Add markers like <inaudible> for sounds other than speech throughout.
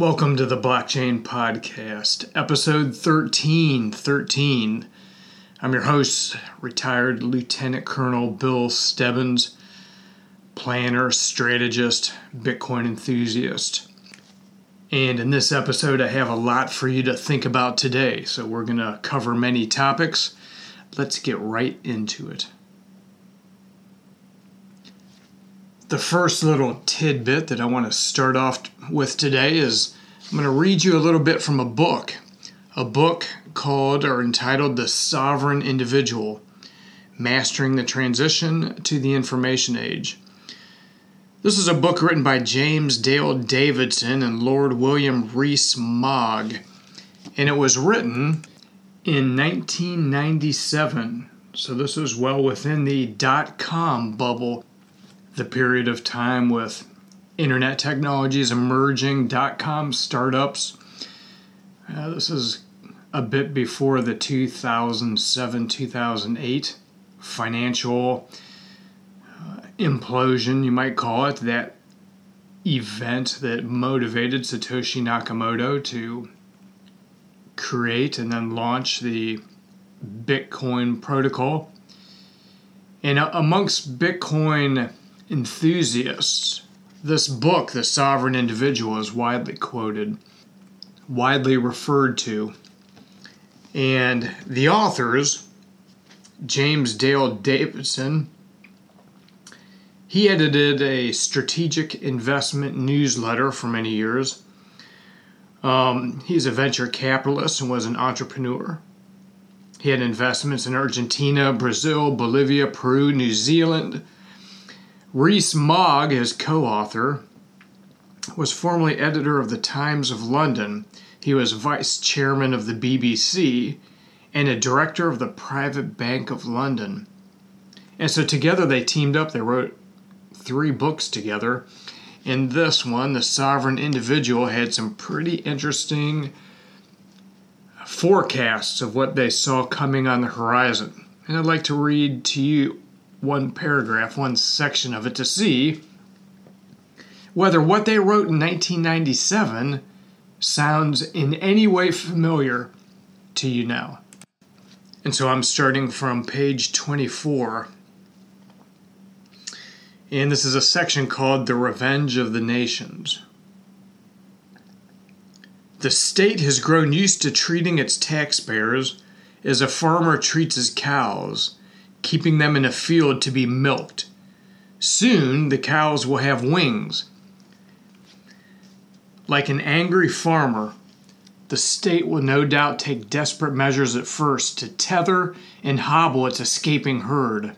Welcome to the Blockchain Podcast, episode 13. 13. I'm your host, retired Lieutenant Colonel Bill Stebbins, planner, strategist, Bitcoin enthusiast. And in this episode, I have a lot for you to think about today. So, we're going to cover many topics. Let's get right into it. The first little tidbit that I want to start off with today is I'm going to read you a little bit from a book, a book called or entitled The Sovereign Individual Mastering the Transition to the Information Age. This is a book written by James Dale Davidson and Lord William Rees-Mogg, and it was written in 1997. So this was well within the dot com bubble the period of time with internet technologies emerging, dot com startups. Uh, this is a bit before the 2007 2008 financial uh, implosion, you might call it, that event that motivated Satoshi Nakamoto to create and then launch the Bitcoin protocol. And uh, amongst Bitcoin enthusiasts. This book, The Sovereign Individual, is widely quoted, widely referred to. And the authors, James Dale Davidson, he edited a strategic investment newsletter for many years. Um, he's a venture capitalist and was an entrepreneur. He had investments in Argentina, Brazil, Bolivia, Peru, New Zealand, Rees-Mogg, his co author, was formerly editor of the Times of London. He was vice chairman of the BBC and a director of the Private Bank of London. And so together they teamed up, they wrote three books together. In this one, The Sovereign Individual had some pretty interesting forecasts of what they saw coming on the horizon. And I'd like to read to you one paragraph, one section of it to see whether what they wrote in 1997 sounds in any way familiar to you now. And so I'm starting from page 24. And this is a section called The Revenge of the Nations. The state has grown used to treating its taxpayers as a farmer treats his cows keeping them in a field to be milked. Soon the cows will have wings. Like an angry farmer, the state will no doubt take desperate measures at first to tether and hobble its escaping herd.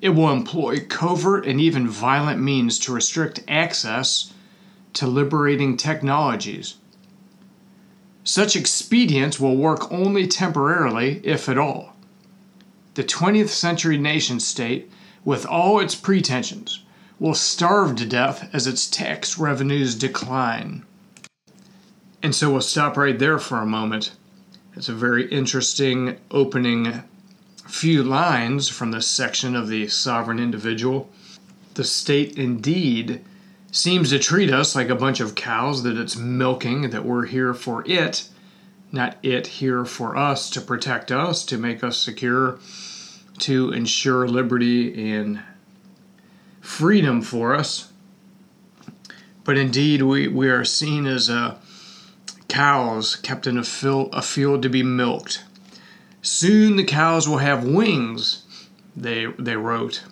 It will employ covert and even violent means to restrict access to liberating technologies. Such expedients will work only temporarily, if at all the 20th century nation state, with all its pretensions, will starve to death as its tax revenues decline. And so we'll stop right there for a moment. It's a very interesting opening few lines from this section of the sovereign individual. The state indeed seems to treat us like a bunch of cows that it's milking, that we're here for it, not it here for us to protect us, to make us secure, to ensure liberty and freedom for us. But indeed, we, we are seen as uh, cows kept in a, fil- a field to be milked. Soon the cows will have wings, they, they wrote.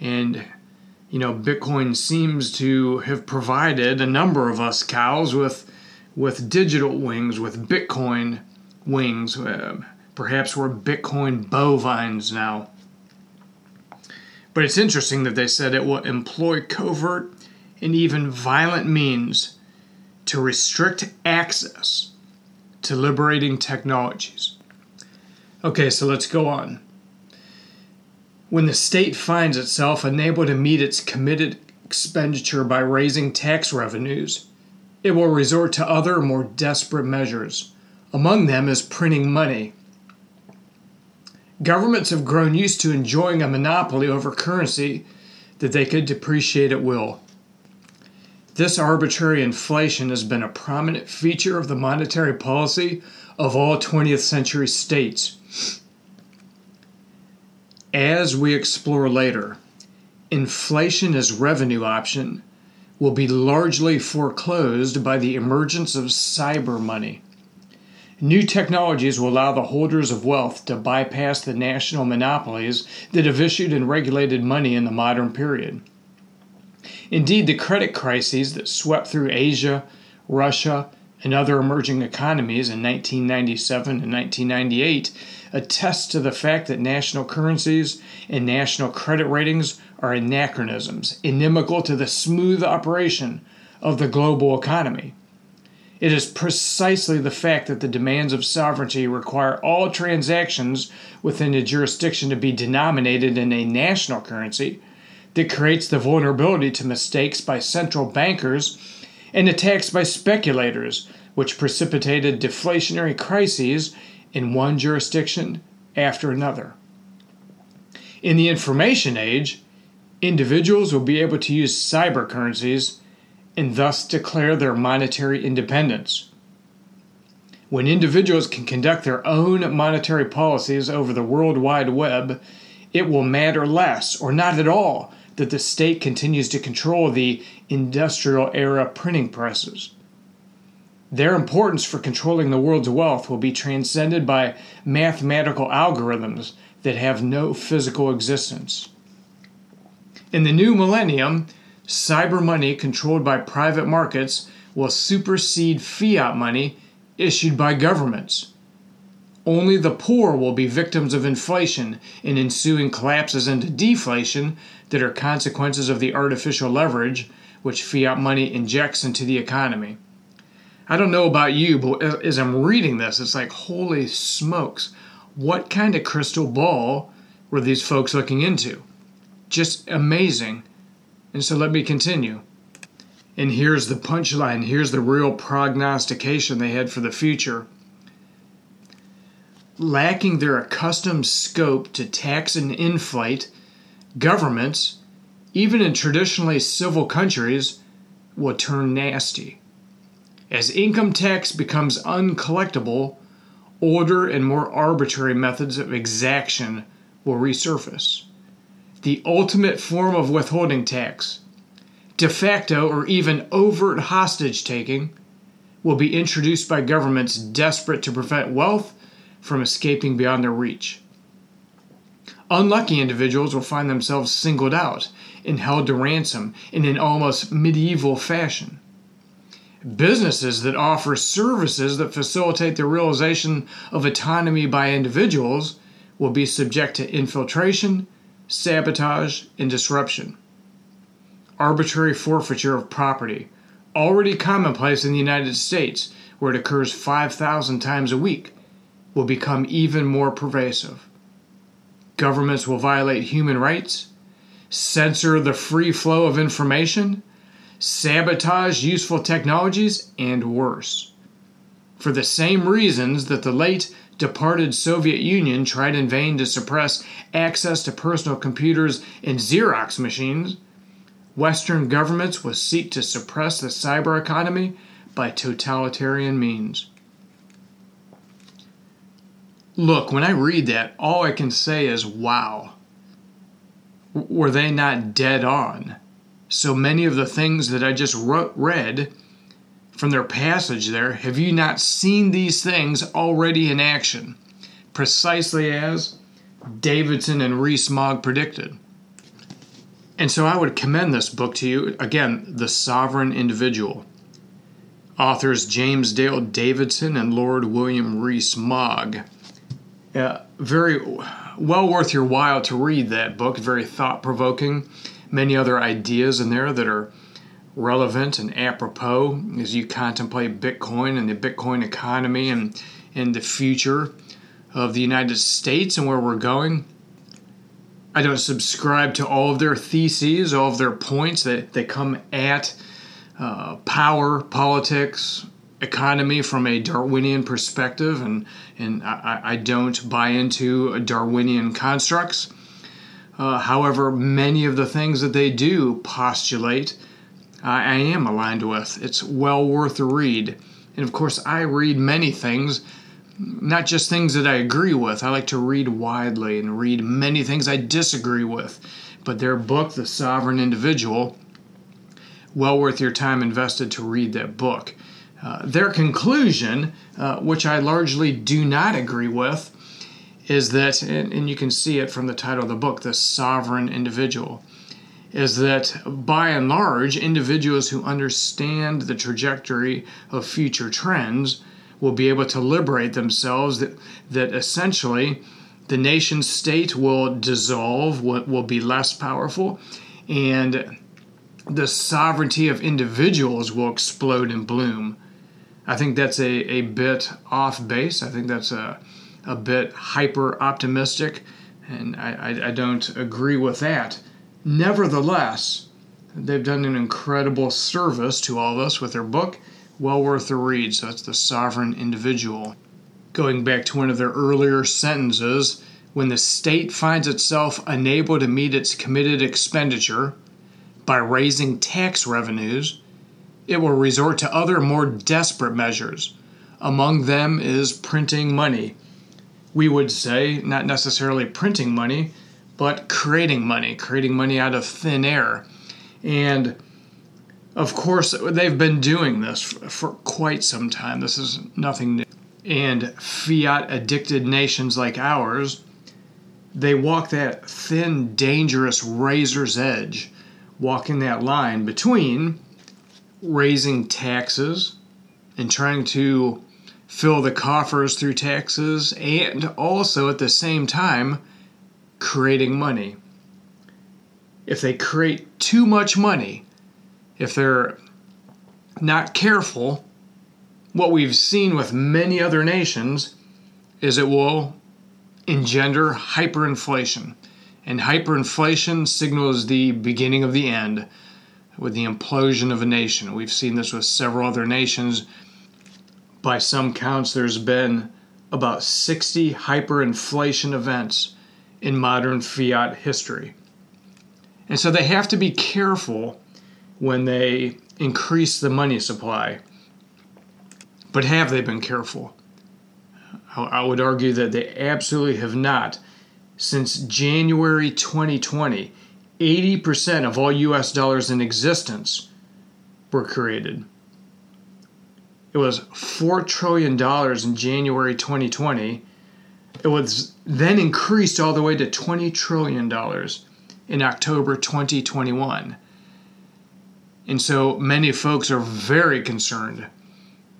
And, you know, Bitcoin seems to have provided a number of us cows with, with digital wings, with Bitcoin wings. Uh, Perhaps we're Bitcoin bovines now. But it's interesting that they said it will employ covert and even violent means to restrict access to liberating technologies. Okay, so let's go on. When the state finds itself unable to meet its committed expenditure by raising tax revenues, it will resort to other more desperate measures. Among them is printing money Governments have grown used to enjoying a monopoly over currency that they could depreciate at will. This arbitrary inflation has been a prominent feature of the monetary policy of all 20th century states. As we explore later, inflation as revenue option will be largely foreclosed by the emergence of cyber money. New technologies will allow the holders of wealth to bypass the national monopolies that have issued and regulated money in the modern period. Indeed, the credit crises that swept through Asia, Russia, and other emerging economies in 1997 and 1998 attest to the fact that national currencies and national credit ratings are anachronisms, inimical to the smooth operation of the global economy. It is precisely the fact that the demands of sovereignty require all transactions within a jurisdiction to be denominated in a national currency that creates the vulnerability to mistakes by central bankers and attacks by speculators, which precipitated deflationary crises in one jurisdiction after another. In the information age, individuals will be able to use cyber currencies and thus declare their monetary independence. When individuals can conduct their own monetary policies over the World Wide Web, it will matter less or not at all that the state continues to control the industrial era printing presses. Their importance for controlling the world's wealth will be transcended by mathematical algorithms that have no physical existence. In the new millennium, cyber money controlled by private markets will supersede fiat money issued by governments. Only the poor will be victims of inflation and ensuing collapses into deflation that are consequences of the artificial leverage which fiat money injects into the economy. I don't know about you, but as I'm reading this, it's like, holy smokes, what kind of crystal ball were these folks looking into? Just amazing. And so let me continue. And here's the punchline here's the real prognostication they had for the future. Lacking their accustomed scope to tax and inflate, governments, even in traditionally civil countries, will turn nasty. As income tax becomes uncollectible, older and more arbitrary methods of exaction will resurface the ultimate form of withholding tax, de facto or even overt hostage taking, will be introduced by governments desperate to prevent wealth from escaping beyond their reach. Unlucky individuals will find themselves singled out and held to ransom in an almost medieval fashion. Businesses that offer services that facilitate the realization of autonomy by individuals will be subject to infiltration sabotage, and disruption. Arbitrary forfeiture of property, already commonplace in the United States, where it occurs 5,000 times a week, will become even more pervasive. Governments will violate human rights, censor the free flow of information, sabotage useful technologies, and worse. For the same reasons that the late departed Soviet Union tried in vain to suppress access to personal computers and Xerox machines, Western governments will seek to suppress the cyber economy by totalitarian means. Look, when I read that, all I can say is, wow. Were they not dead on? So many of the things that I just wrote, read from their passage there, have you not seen these things already in action? Precisely as Davidson and Rees-Mogg predicted. And so I would commend this book to you. Again, The Sovereign Individual. Authors James Dale Davidson and Lord William Rees-Mogg. Uh, very well worth your while to read that book. Very thought provoking. Many other ideas in there that are relevant and apropos as you contemplate Bitcoin and the Bitcoin economy and, and the future of the United States and where we're going. I don't subscribe to all of their theses, all of their points that they come at uh, power, politics, economy from a Darwinian perspective, and, and I, I don't buy into Darwinian constructs. Uh, however, many of the things that they do postulate I, am aligned with. It's well worth a read. And of course, I read many things, not just things that I agree with. I like to read widely and read many things I disagree with. But their book, The Sovereign Individual, well worth your time invested to read that book. Uh, their conclusion, uh, which I largely do not agree with, is that, and, and you can see it from the title of the book, The Sovereign Individual, is that by and large, individuals who understand the trajectory of future trends will be able to liberate themselves, that, that essentially the nation state will dissolve, will, will be less powerful, and the sovereignty of individuals will explode and bloom. I think that's a, a bit off base. I think that's a, a bit hyper optimistic, and I, I, I don't agree with that. Nevertheless, they've done an incredible service to all of us with their book. Well worth the read. So that's The Sovereign Individual. Going back to one of their earlier sentences, when the state finds itself unable to meet its committed expenditure by raising tax revenues, it will resort to other more desperate measures. Among them is printing money. We would say not necessarily printing money, but creating money, creating money out of thin air. And of course, they've been doing this for quite some time. This is nothing new. And fiat addicted nations like ours, they walk that thin, dangerous razor's edge, walking that line between raising taxes and trying to fill the coffers through taxes and also at the same time creating money. If they create too much money, if they're not careful, what we've seen with many other nations is it will engender hyperinflation. And hyperinflation signals the beginning of the end with the implosion of a nation. We've seen this with several other nations. By some counts, there's been about 60 hyperinflation events in modern fiat history. And so they have to be careful when they increase the money supply. But have they been careful? I would argue that they absolutely have not. Since January 2020, 80% of all US dollars in existence were created. It was $4 trillion in January 2020. It was then increased all the way to $20 trillion in October 2021. And so many folks are very concerned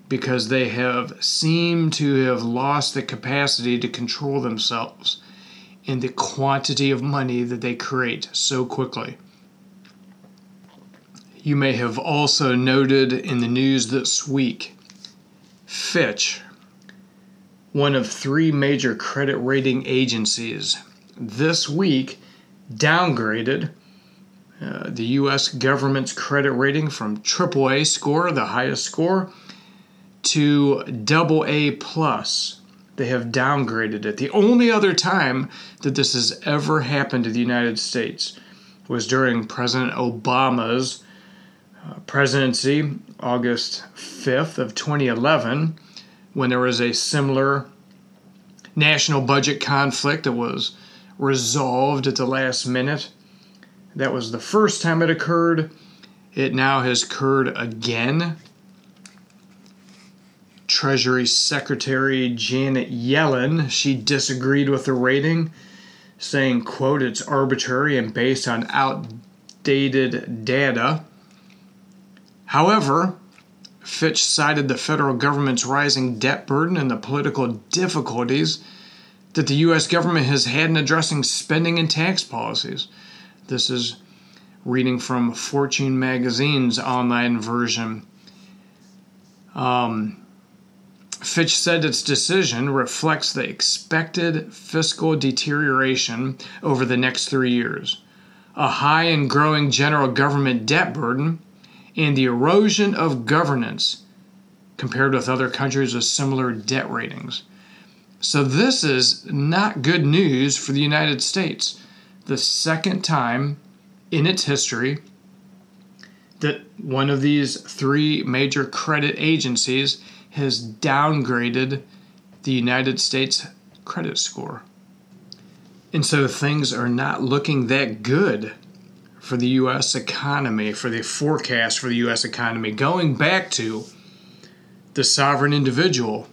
because they have seemed to have lost the capacity to control themselves in the quantity of money that they create so quickly. You may have also noted in the news this week Fitch, one of three major credit rating agencies, this week downgraded uh, the U.S. government's credit rating from AAA score, the highest score, to double A plus they have downgraded it. The only other time that this has ever happened to the United States was during President Obama's uh, presidency, August 5th of 2011, when there was a similar national budget conflict that was resolved at the last minute. That was the first time it occurred. It now has occurred again Treasury Secretary Janet Yellen, she disagreed with the rating, saying, quote, it's arbitrary and based on outdated data. However, Fitch cited the federal government's rising debt burden and the political difficulties that the U.S. government has had in addressing spending and tax policies. This is reading from Fortune magazine's online version. Um, Fitch said its decision reflects the expected fiscal deterioration over the next three years, a high and growing general government debt burden, and the erosion of governance compared with other countries with similar debt ratings. So, this is not good news for the United States. The second time in its history that one of these three major credit agencies has downgraded the United States credit score. And so things are not looking that good for the U.S. economy, for the forecast for the U.S. economy. Going back to the sovereign individual,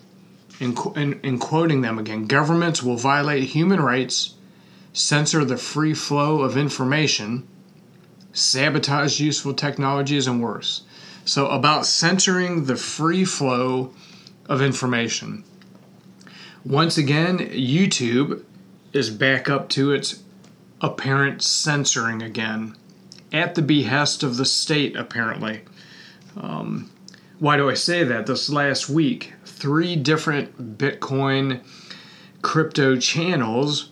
in, in, in quoting them again, governments will violate human rights, censor the free flow of information, sabotage useful technologies, and worse. So, about censoring the free flow of information. Once again, YouTube is back up to its apparent censoring again, at the behest of the state, apparently. Um, why do I say that? This last week, three different Bitcoin crypto channels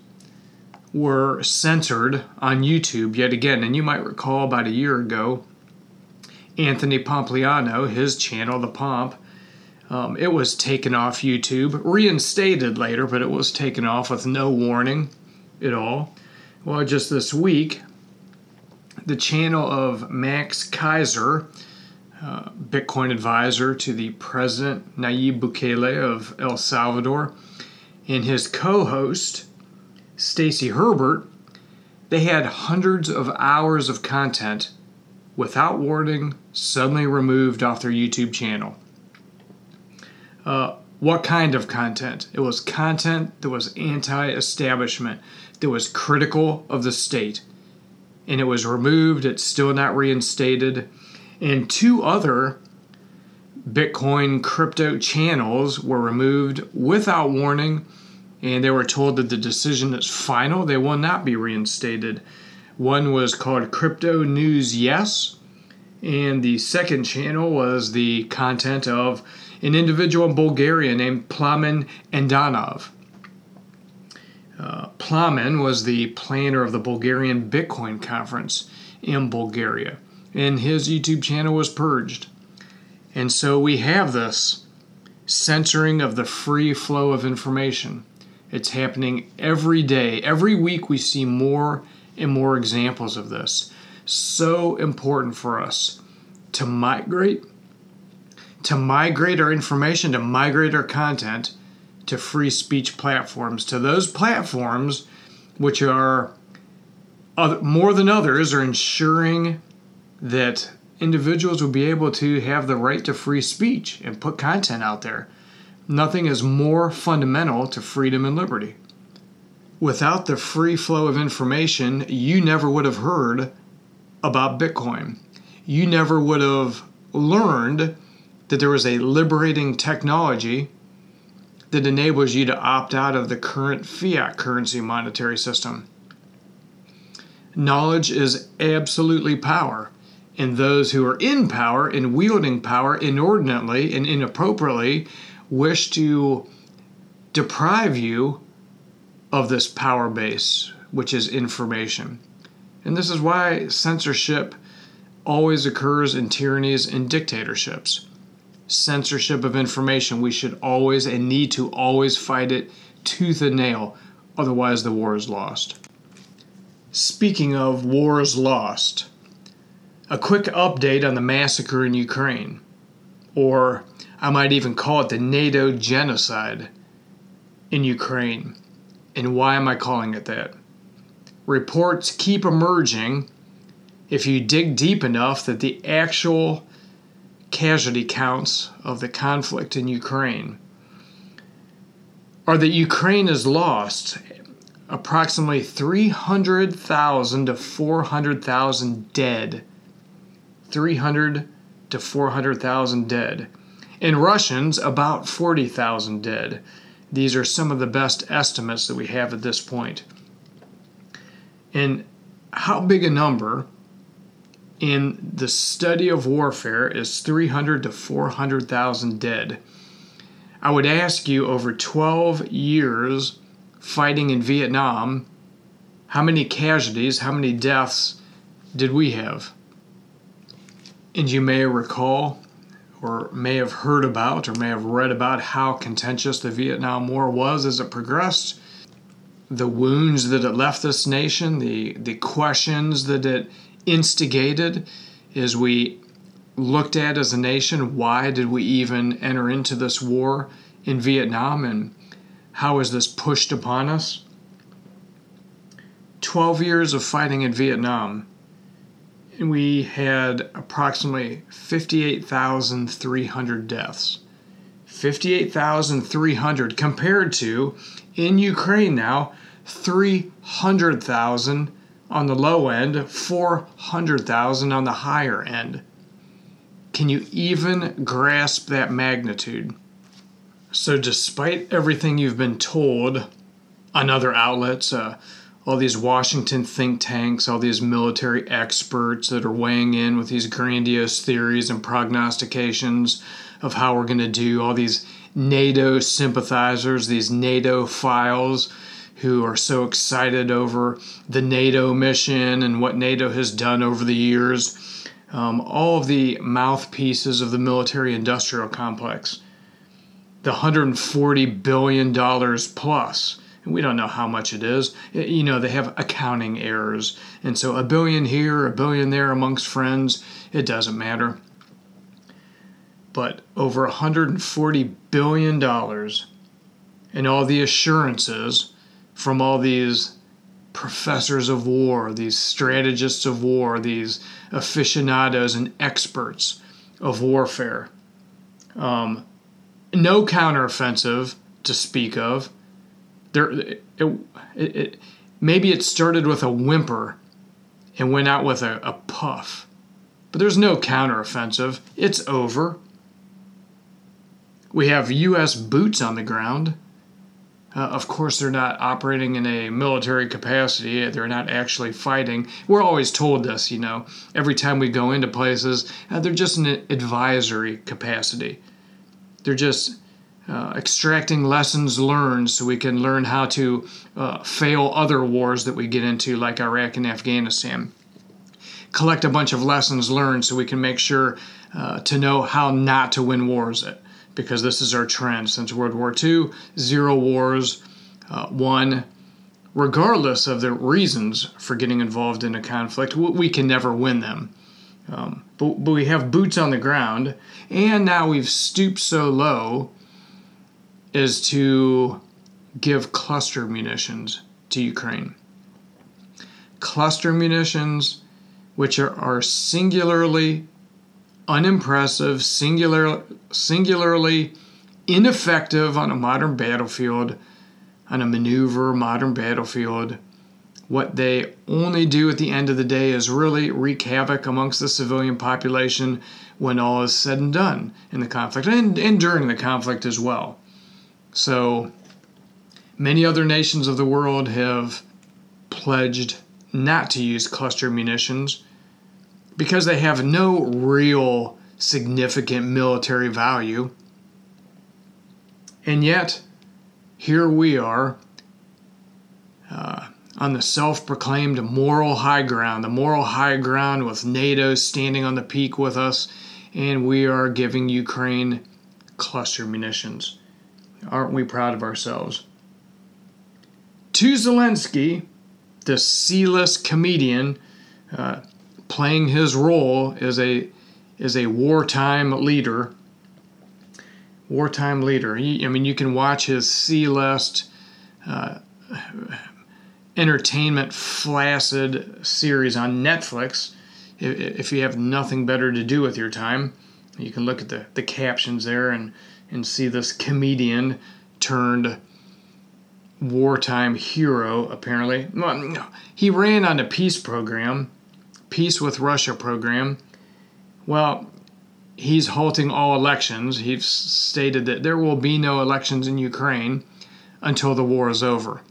were censored on YouTube yet again. And you might recall about a year ago, Anthony Pompliano, his channel, The Pomp, um, it was taken off YouTube, reinstated later, but it was taken off with no warning at all. Well, just this week, the channel of Max Keiser, uh, Bitcoin advisor to the President Nayib Bukele of El Salvador, and his co host, Stacy Herbert, they had hundreds of hours of content without warning suddenly removed off their YouTube channel. Uh, what kind of content? It was content that was anti establishment, that was critical of the state. And it was removed, it's still not reinstated. And two other Bitcoin crypto channels were removed without warning, and they were told that the decision is final, they will not be reinstated. One was called Crypto News Yes, and the second channel was the content of an individual in Bulgaria named Plamen Andonov. Uh, Plamen was the planner of the Bulgarian Bitcoin conference in Bulgaria, and his YouTube channel was purged. And so we have this censoring of the free flow of information. It's happening every day. Every week we see more and more examples of this. So important for us to migrate to migrate our information, to migrate our content to free speech platforms, to those platforms which are more than others are ensuring that individuals will be able to have the right to free speech and put content out there. Nothing is more fundamental to freedom and liberty. Without the free flow of information, you never would have heard about Bitcoin. You never would have learned that there was a liberating technology that enables you to opt out of the current fiat currency monetary system. Knowledge is absolutely power, and those who are in power and wielding power inordinately and inappropriately wish to deprive you of this power base, which is information. And this is why censorship always occurs in tyrannies and dictatorships censorship of information. We should always and need to always fight it tooth and nail, otherwise, the war is lost. Speaking of wars lost, a quick update on the massacre in Ukraine, or I might even call it the NATO genocide in Ukraine. And why am I calling it that? Reports keep emerging if you dig deep enough that the actual casualty counts of the conflict in Ukraine are that Ukraine has lost approximately 300,000 to 400,000 dead. 300 to 400,000 dead. And Russians, about 40,000 dead. These are some of the best estimates that we have at this point. And how big a number in the study of warfare is 300 to 400,000 dead. I would ask you over 12 years fighting in Vietnam, how many casualties, how many deaths did we have? And you may recall, or may have heard about, or may have read about how contentious the Vietnam War was as it progressed, the wounds that it left this nation, the, the questions that it instigated as we looked at as a nation? Why did we even enter into this war in Vietnam and how is this pushed upon us? 12 years of fighting in Vietnam, and we had approximately 58,300 deaths. 58,300 compared to, in Ukraine now, 300,000 on the low end, 400,000 on the higher end. Can you even grasp that magnitude? So, despite everything you've been told on other outlets, uh, all these Washington think tanks, all these military experts that are weighing in with these grandiose theories and prognostications of how we're going to do, all these NATO sympathizers, these NATOphiles who are so excited over the NATO mission and what NATO has done over the years, um, all of the mouthpieces of the military industrial complex. The 140 billion dollars plus. And we don't know how much it is. You know they have accounting errors. And so a billion here a billion there amongst friends it doesn't matter. But over 140 billion dollars and all the assurances from all these professors of war these strategists of war these aficionados and experts of warfare um, no counteroffensive to speak of. There, it, it, it, maybe it started with a whimper and went out with a, a puff, but there's no counteroffensive. It's over. We have U.S. boots on the ground. Uh, of course, they're not operating in a military capacity. They're not actually fighting. We're always told this, you know, every time we go into places. Uh, they're just in an advisory capacity. They're just uh, extracting lessons learned so we can learn how to uh, fail other wars that we get into, like Iraq and Afghanistan. Collect a bunch of lessons learned so we can make sure uh, to know how not to win wars. Because this is our trend since World War II zero wars, uh, one. Regardless of the reasons for getting involved in a conflict, we can never win them. Um, but, but we have boots on the ground, and now we've stooped so low as to give cluster munitions to Ukraine. Cluster munitions, which are, are singularly unimpressive, singular, singularly ineffective on a modern battlefield, on a maneuver modern battlefield, what they only do at the end of the day is really wreak havoc amongst the civilian population when all is said and done in the conflict and, and during the conflict as well. So, many other nations of the world have pledged not to use cluster munitions because they have no real significant military value. And yet, here we are. Uh, on the self proclaimed moral high ground, the moral high ground with NATO standing on the peak with us, and we are giving Ukraine cluster munitions. Aren't we proud of ourselves? To Zelensky, the C-list comedian, uh, playing his role as a as a wartime leader. Wartime leader. He, I mean, you can watch his C-list uh, entertainment flaccid series on Netflix. If you have nothing better to do with your time, you can look at the, the captions there and, and see this comedian turned wartime hero, apparently. He ran on a peace program, Peace with Russia program. Well, he's halting all elections. He's stated that there will be no elections in Ukraine until the war is over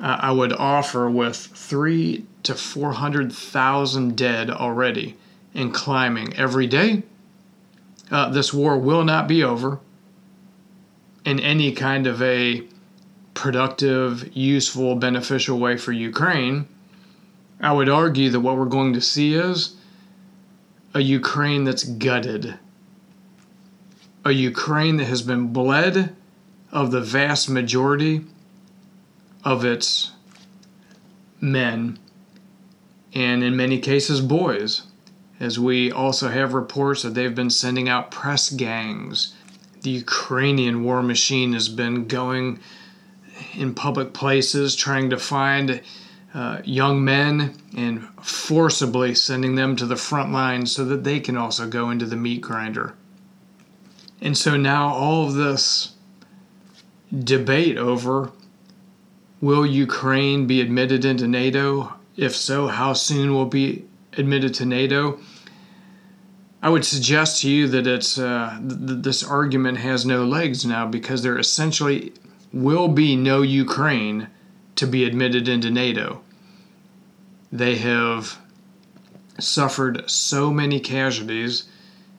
uh, I would offer with three to 400,000 dead already and climbing every day. Uh, this war will not be over in any kind of a productive, useful, beneficial way for Ukraine. I would argue that what we're going to see is a Ukraine that's gutted, a Ukraine that has been bled of the vast majority of its men, and in many cases, boys. as we also have reports that they've been sending out press gangs. The Ukrainian war machine has been going in public places trying to find uh, young men and forcibly sending them to the front lines so that they can also go into the meat grinder. And so now all of this debate over will Ukraine be admitted into NATO? If so, how soon will be admitted to NATO? I would suggest to you that it's uh, th- this argument has no legs now because there essentially will be no Ukraine to be admitted into NATO. They have suffered so many casualties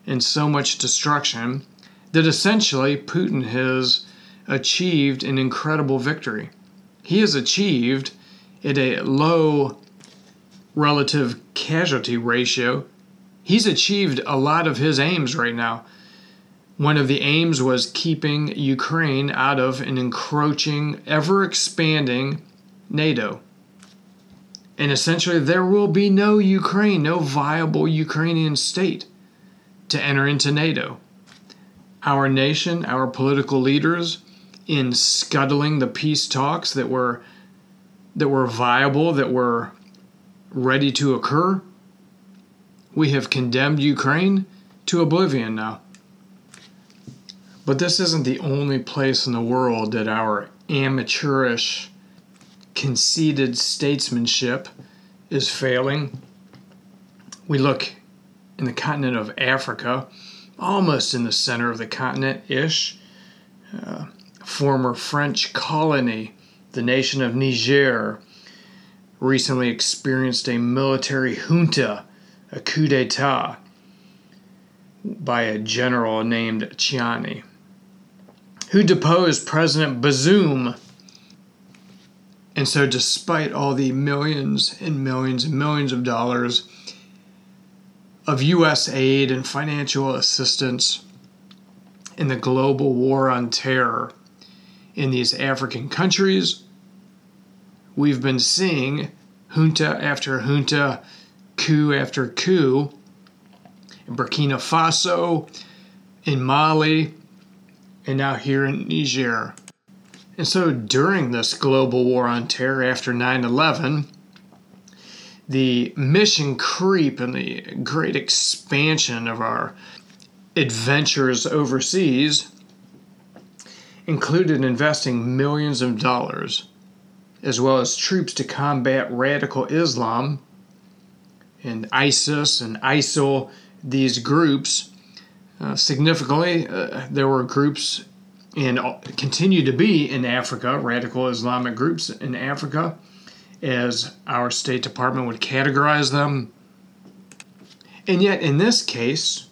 and so much destruction that essentially Putin has achieved an incredible victory. He has achieved at a low relative casualty ratio. He's achieved a lot of his aims right now. One of the aims was keeping Ukraine out of an encroaching, ever expanding NATO. And essentially, there will be no Ukraine, no viable Ukrainian state to enter into NATO. Our nation, our political leaders, in scuttling the peace talks that were that were viable, that were ready to occur, we have condemned Ukraine to oblivion now. But this isn't the only place in the world that our amateurish, conceited statesmanship is failing. We look in the continent of Africa, almost in the center of the continent ish, uh, former French colony, the nation of Niger, recently experienced a military junta, a coup d'etat, by a general named Tchiani who deposed President Bazoum. And so, despite all the millions and millions and millions of dollars of U.S. aid and financial assistance in the global war on terror in these African countries, we've been seeing junta after junta, coup after coup in Burkina Faso, in Mali, and now here in Niger. And so during this global war on terror after 9 11, the mission creep and the great expansion of our adventures overseas included investing millions of dollars, as well as troops to combat radical Islam and ISIS and ISIL, these groups. Uh, significantly, uh, there were groups and continue to be in Africa, radical Islamic groups in Africa, as our State Department would categorize them. And yet, in this case,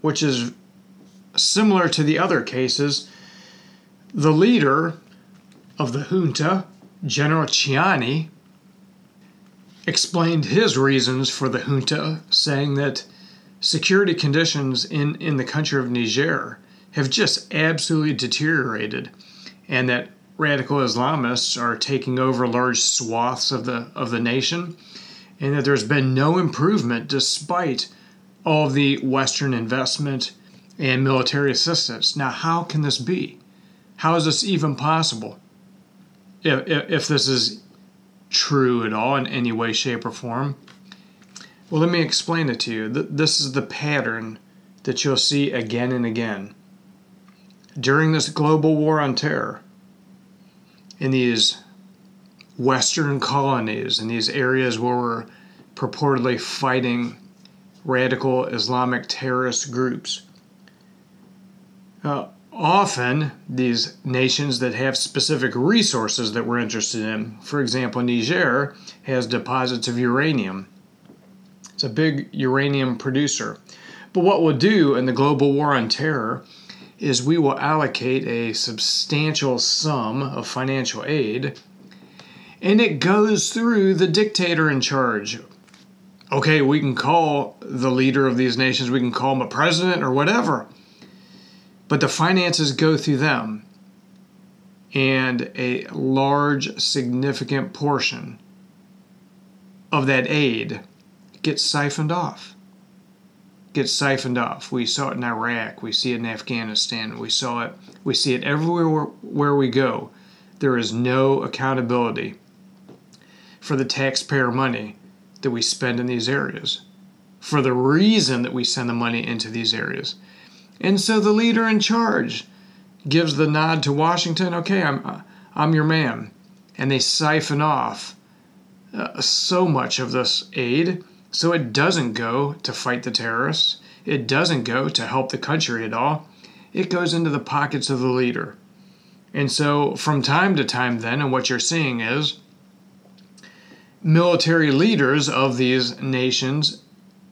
which is similar to the other cases, the leader of the junta, General Tchiani, explained his reasons for the junta, saying that security conditions in, in the country of Niger have just absolutely deteriorated, and that radical Islamists are taking over large swaths of the of the nation, and that there's been no improvement despite all of the Western investment and military assistance. Now, how can this be? How is this even possible? If, if, if this is true at all in any way, shape, or form. Well, let me explain it to you. This is the pattern that you'll see again and again. During this global war on terror, in these Western colonies, in these areas where we're purportedly fighting radical Islamic terrorist groups, uh, often these nations that have specific resources that we're interested in, for example, Niger has deposits of uranium it's a big uranium producer. But what we'll do in the global war on terror is we will allocate a substantial sum of financial aid and it goes through the dictator in charge. Okay, we can call the leader of these nations, we can call him a president or whatever, but the finances go through them. And a large, significant portion of that aid gets siphoned off. Get siphoned off. We saw it in Iraq. We see it in Afghanistan. We saw it. We see it everywhere where we go. There is no accountability for the taxpayer money that we spend in these areas, for the reason that we send the money into these areas. And so the leader in charge gives the nod to Washington. Okay, I'm I'm your man, and they siphon off uh, so much of this aid so it doesn't go to fight the terrorists. It doesn't go to help the country at all. It goes into the pockets of the leader. And so, from time to time, then, and what you're seeing is military leaders of these nations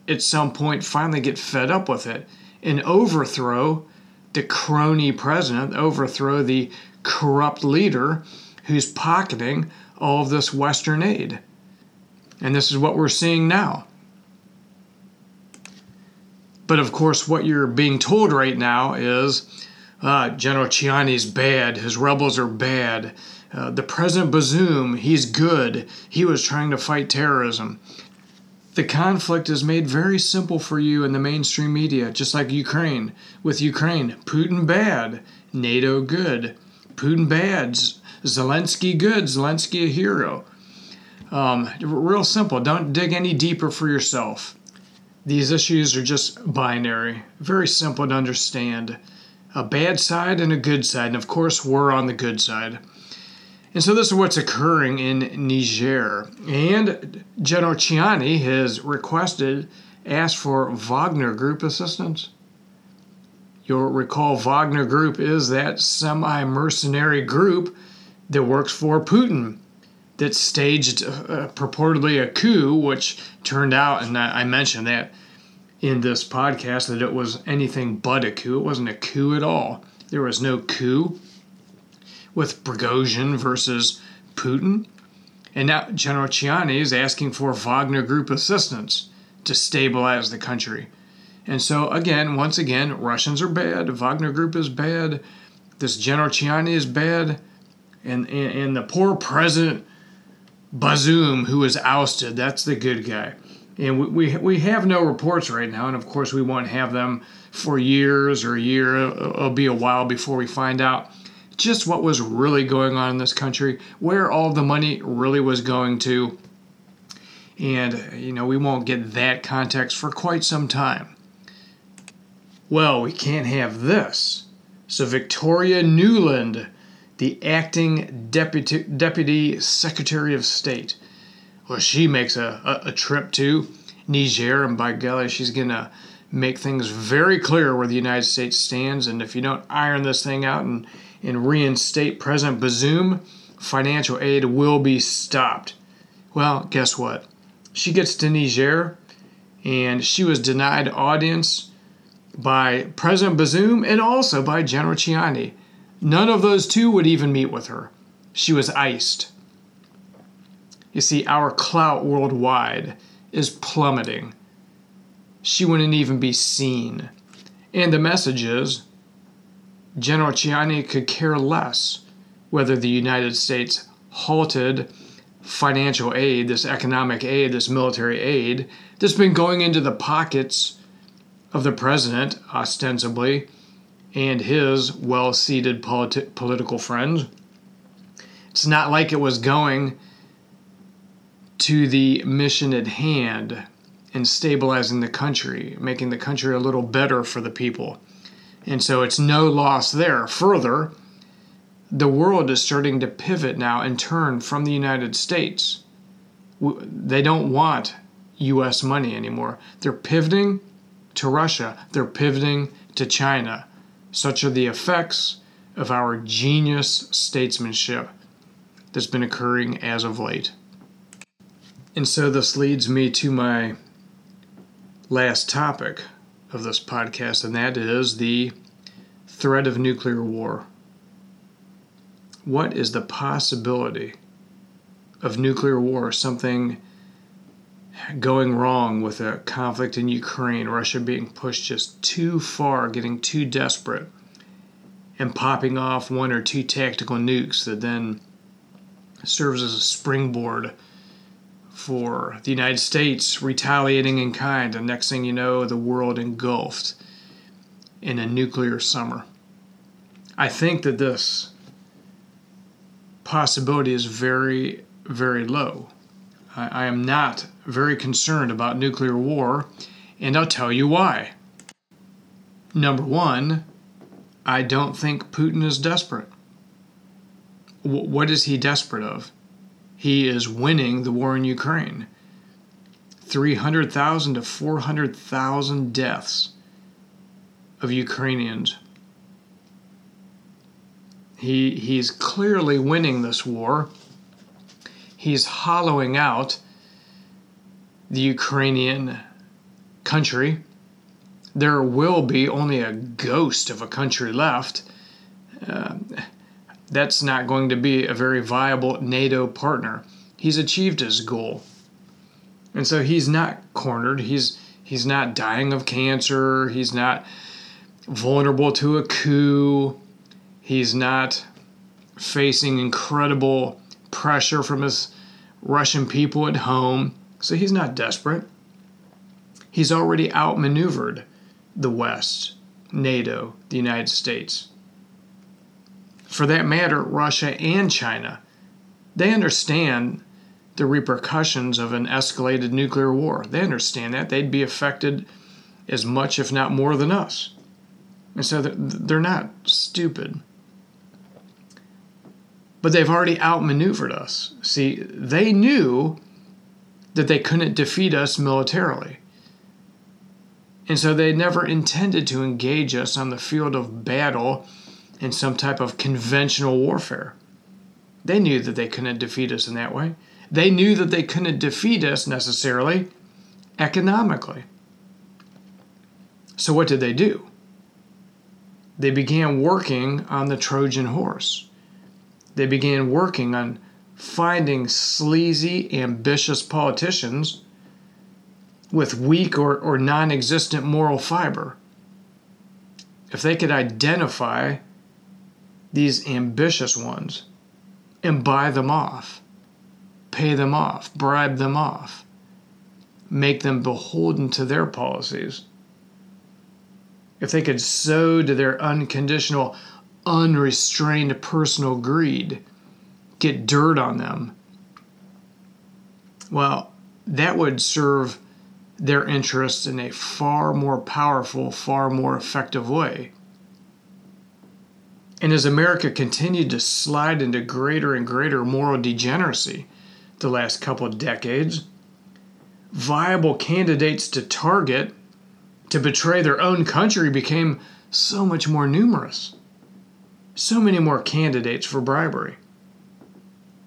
at some point finally get fed up with it and overthrow the crony president, overthrow the corrupt leader who's pocketing all of this Western aid. And this is what we're seeing now. But of course, what you're being told right now is uh, General Tchiani's bad, his rebels are bad. Uh, the President Bazoum, he's good. He was trying to fight terrorism. The conflict is made very simple for you in the mainstream media, just like Ukraine. With Ukraine, Putin bad, NATO good. Putin bad, Zelensky good, Zelensky a hero. Um, real simple. Don't dig any deeper for yourself. These issues are just binary, very simple to understand. A bad side and a good side, and of course, we're on the good side. And so, this is what's occurring in Niger. And General Tchiani has requested, asked for Wagner Group assistance. You'll recall Wagner Group is that semi mercenary group that works for Putin that staged uh, purportedly a coup, which turned out, and I, mentioned that in this podcast, that it was anything but a coup. It wasn't a coup at all. There was no coup with Prigozhin versus Putin. And now General Tchiani is asking for Wagner Group assistance to stabilize the country. And so, again, once again, Russians are bad, Wagner Group is bad, this General Tchiani is bad, and, and, and the poor president Bazoum, who was ousted, that's the good guy. And we, we, we have no reports right now, and of course, we won't have them for years or a year. It'll be a while before we find out just what was really going on in this country, where all the money really was going to. And, you know, we won't get that context for quite some time. Well, we can't have this. So, Victoria Nuland the acting deputy, deputy secretary of state. Well, she makes a, a, a trip to Niger, and by golly, she's going to make things very clear where the United States stands. And if you don't iron this thing out and, and reinstate President Bazoum, financial aid will be stopped. Well, guess what? She gets to Niger, and she was denied audience by President Bazoum and also by General Tchiani. None of those two would even meet with her. She was iced. You see, our clout worldwide is plummeting. She wouldn't even be seen. And the message is General Tchiani could care less whether the United States halted financial aid, this economic aid, this military aid that's been going into the pockets of the president, ostensibly, and his well seated politi- political friends. It's not like it was going to the mission at hand and stabilizing the country, making the country a little better for the people. And so it's no loss there. Further, the world is starting to pivot now and turn from the United States. They don't want US money anymore. They're pivoting to Russia, they're pivoting to China. Such are the effects of our genius statesmanship that's been occurring as of late. And so this leads me to my last topic of this podcast, and that is the threat of nuclear war. What is the possibility of nuclear war? Something going wrong with a conflict in Ukraine, Russia being pushed just too far, getting too desperate, and popping off one or two tactical nukes that then serves as a springboard for the United States retaliating in kind, and next thing you know, the world engulfed in a nuclear summer. I think that this possibility is very, very low. I, I am not very concerned about nuclear war, and I'll tell you why. Number one, I don't think Putin is desperate. W- what is he desperate of? He is winning the war in Ukraine. 300,000 to 400,000 deaths of Ukrainians. He, he's clearly winning this war. He's hollowing out the Ukrainian country. There will be only a ghost of a country left. Uh, that's not going to be a very viable NATO partner. He's achieved his goal. And so he's not cornered. He's he's not dying of cancer. He's not vulnerable to a coup. He's not facing incredible pressure from his Russian people at home. So he's not desperate. He's already outmaneuvered the West, NATO, the United States. For that matter, Russia and China. They understand the repercussions of an escalated nuclear war. They understand that. They'd be affected as much, if not more, than us. And so they're not stupid. But they've already outmaneuvered us. See, they knew that they couldn't defeat us militarily. And so they never intended to engage us on the field of battle in some type of conventional warfare. They knew that they couldn't defeat us in that way. They knew that they couldn't defeat us necessarily economically. So, what did they do? They began working on the Trojan horse. They began working on finding sleazy, ambitious politicians with weak or, or non existent moral fiber. If they could identify these ambitious ones and buy them off, pay them off, bribe them off, make them beholden to their policies. If they could sow to their unconditional, unrestrained personal greed, get dirt on them, well, that would serve their interests in a far more powerful, far more effective way. And as America continued to slide into greater and greater moral degeneracy the last couple of decades, viable candidates to target to betray their own country became so much more numerous. So many more candidates for bribery.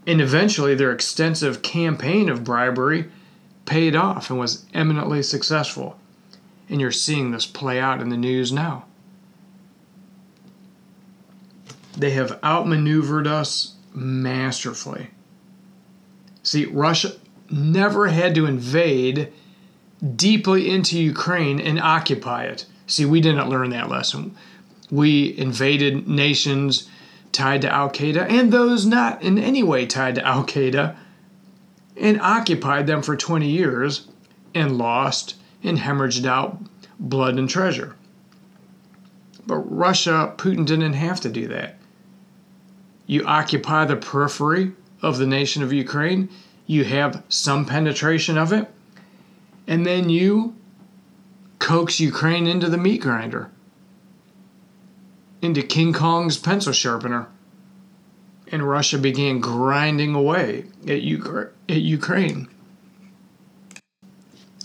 And eventually, their extensive campaign of bribery paid off and was eminently successful. And you're seeing this play out in the news now. They have outmaneuvered us masterfully. See, Russia never had to invade deeply into Ukraine and occupy it. See, we didn't learn that lesson. We invaded nations tied to Al Qaeda and those not in any way tied to Al Qaeda and occupied them for 20 years and lost and hemorrhaged out blood and treasure. But Russia, Putin didn't have to do that. You occupy the periphery of the nation of Ukraine, you have some penetration of it, and then you coax Ukraine into the meat grinder, into King Kong's pencil sharpener. And Russia began grinding away at, Ukra- at Ukraine.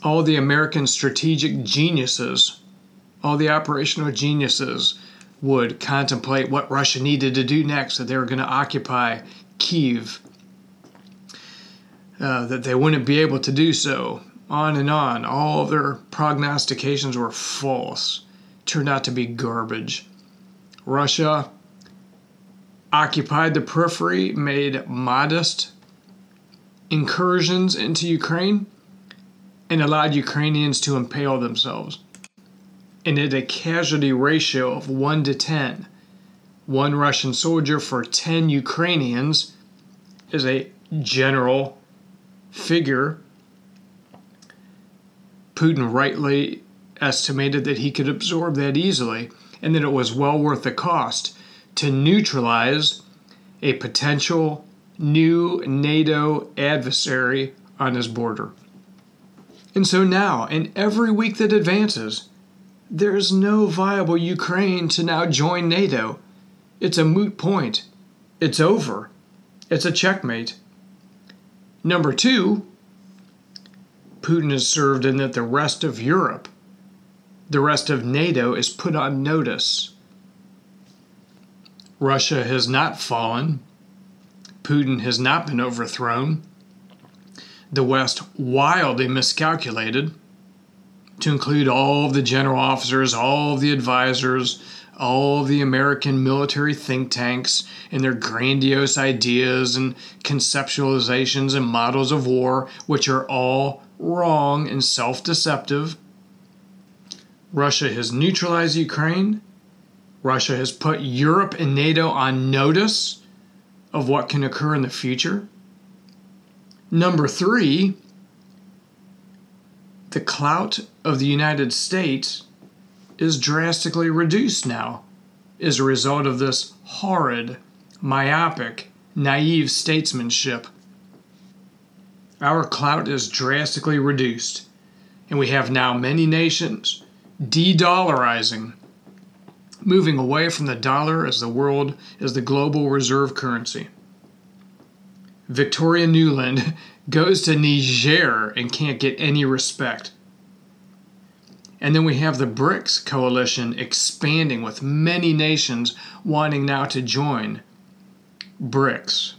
All the American strategic geniuses, all the operational geniuses, would contemplate what Russia needed to do next, that they were going to occupy Kiev, uh, that they wouldn't be able to do so, on and on. All of their prognostications were false, turned out to be garbage. Russia occupied the periphery, made modest incursions into Ukraine, and allowed Ukrainians to impale themselves and at a casualty ratio of 1 to 10. One Russian soldier for 10 Ukrainians is a general figure, Putin rightly estimated that he could absorb that easily and that it was well worth the cost to neutralize a potential new NATO adversary on his border. And so now, in every week that advances, there is no viable Ukraine to now join NATO. It's a moot point. It's over. It's a checkmate. Number two, Putin has served in that the rest of Europe, the rest of NATO, is put on notice. Russia has not fallen. Putin has not been overthrown. The West wildly miscalculated to include all of the general officers, all of the advisors, all of the American military think tanks and their grandiose ideas and conceptualizations and models of war, which are all wrong and self deceptive. Russia has neutralized Ukraine. Russia has put Europe and NATO on notice of what can occur in the future. Number three, the clout of the United States is drastically reduced now as a result of this horrid, myopic, naive statesmanship. Our clout is drastically reduced, and we have now many nations de dollarizing, moving away from the dollar as the world as the global reserve currency. Victoria Nuland <laughs> goes to Niger and can't get any respect. And then we have the BRICS coalition expanding with many nations wanting now to join BRICS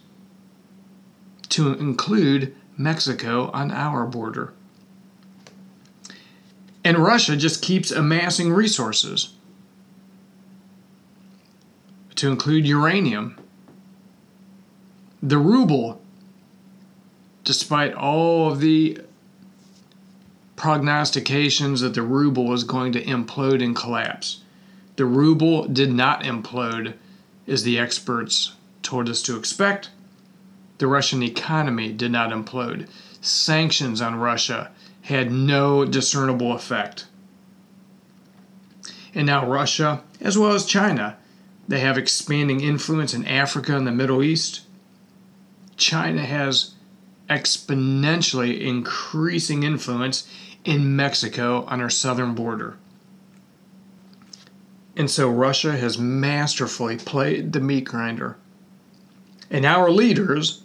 to include Mexico on our border. And Russia just keeps amassing resources to include uranium. The ruble, despite all of the prognostications that the ruble was going to implode and collapse. The ruble did not implode as the experts told us to expect. The Russian economy did not implode. Sanctions on Russia had no discernible effect. And now Russia, as well as China, they have expanding influence in Africa and the Middle East. China has exponentially increasing influence in Mexico on our southern border. And so Russia has masterfully played the meat grinder. And our leaders,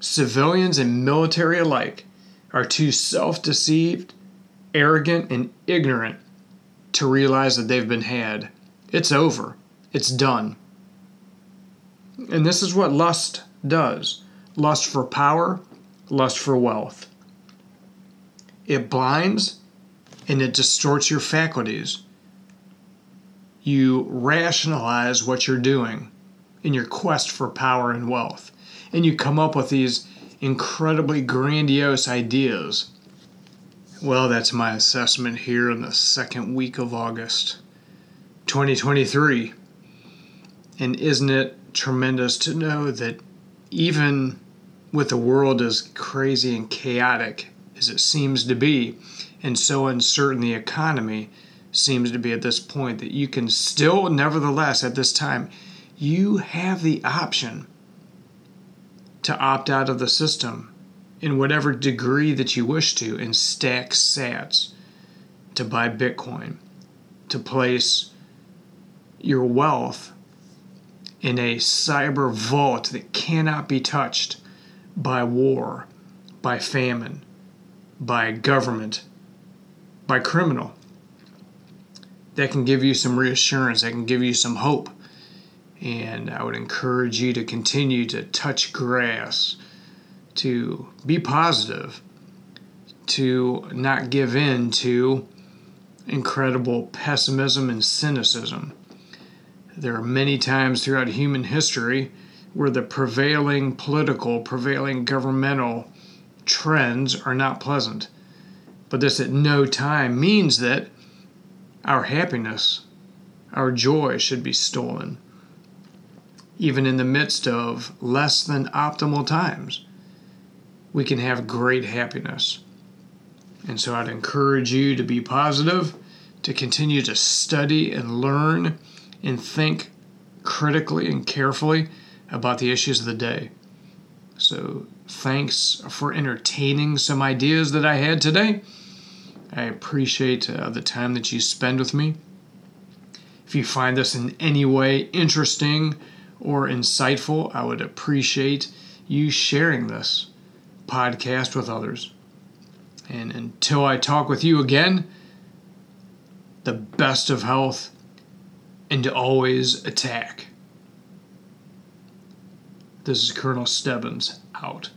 civilians and military alike, are too self deceived, arrogant, and ignorant to realize that they've been had. It's over, it's done. And this is what lust does lust for power, lust for wealth. It blinds and it distorts your faculties. You rationalize what you're doing in your quest for power and wealth. And you come up with these incredibly grandiose ideas. Well, that's my assessment here in the second week of August 2023. And isn't it tremendous to know that even with the world as crazy and chaotic as it seems to be, and so uncertain the economy seems to be at this point, that you can still, nevertheless, at this time, you have the option to opt out of the system in whatever degree that you wish to and stack sats to buy Bitcoin, to place your wealth in a cyber vault that cannot be touched by war, by famine, by government, by criminal. That can give you some reassurance, that can give you some hope. And I would encourage you to continue to touch grass, to be positive, to not give in to incredible pessimism and cynicism. There are many times throughout human history where the prevailing political, prevailing governmental trends are not pleasant. But this at no time means that our happiness, our joy should be stolen, even in the midst of less than optimal times. we can have great happiness. And so I'd encourage you to be positive, to continue to study and learn and think critically and carefully about the issues of the day. So, thanks for entertaining some ideas that I had today. I appreciate uh, the time that you spend with me. If you find this in any way interesting or insightful, I would appreciate you sharing this podcast with others. And until I talk with you again, the best of health and to always attack. This is Colonel Stebbins out.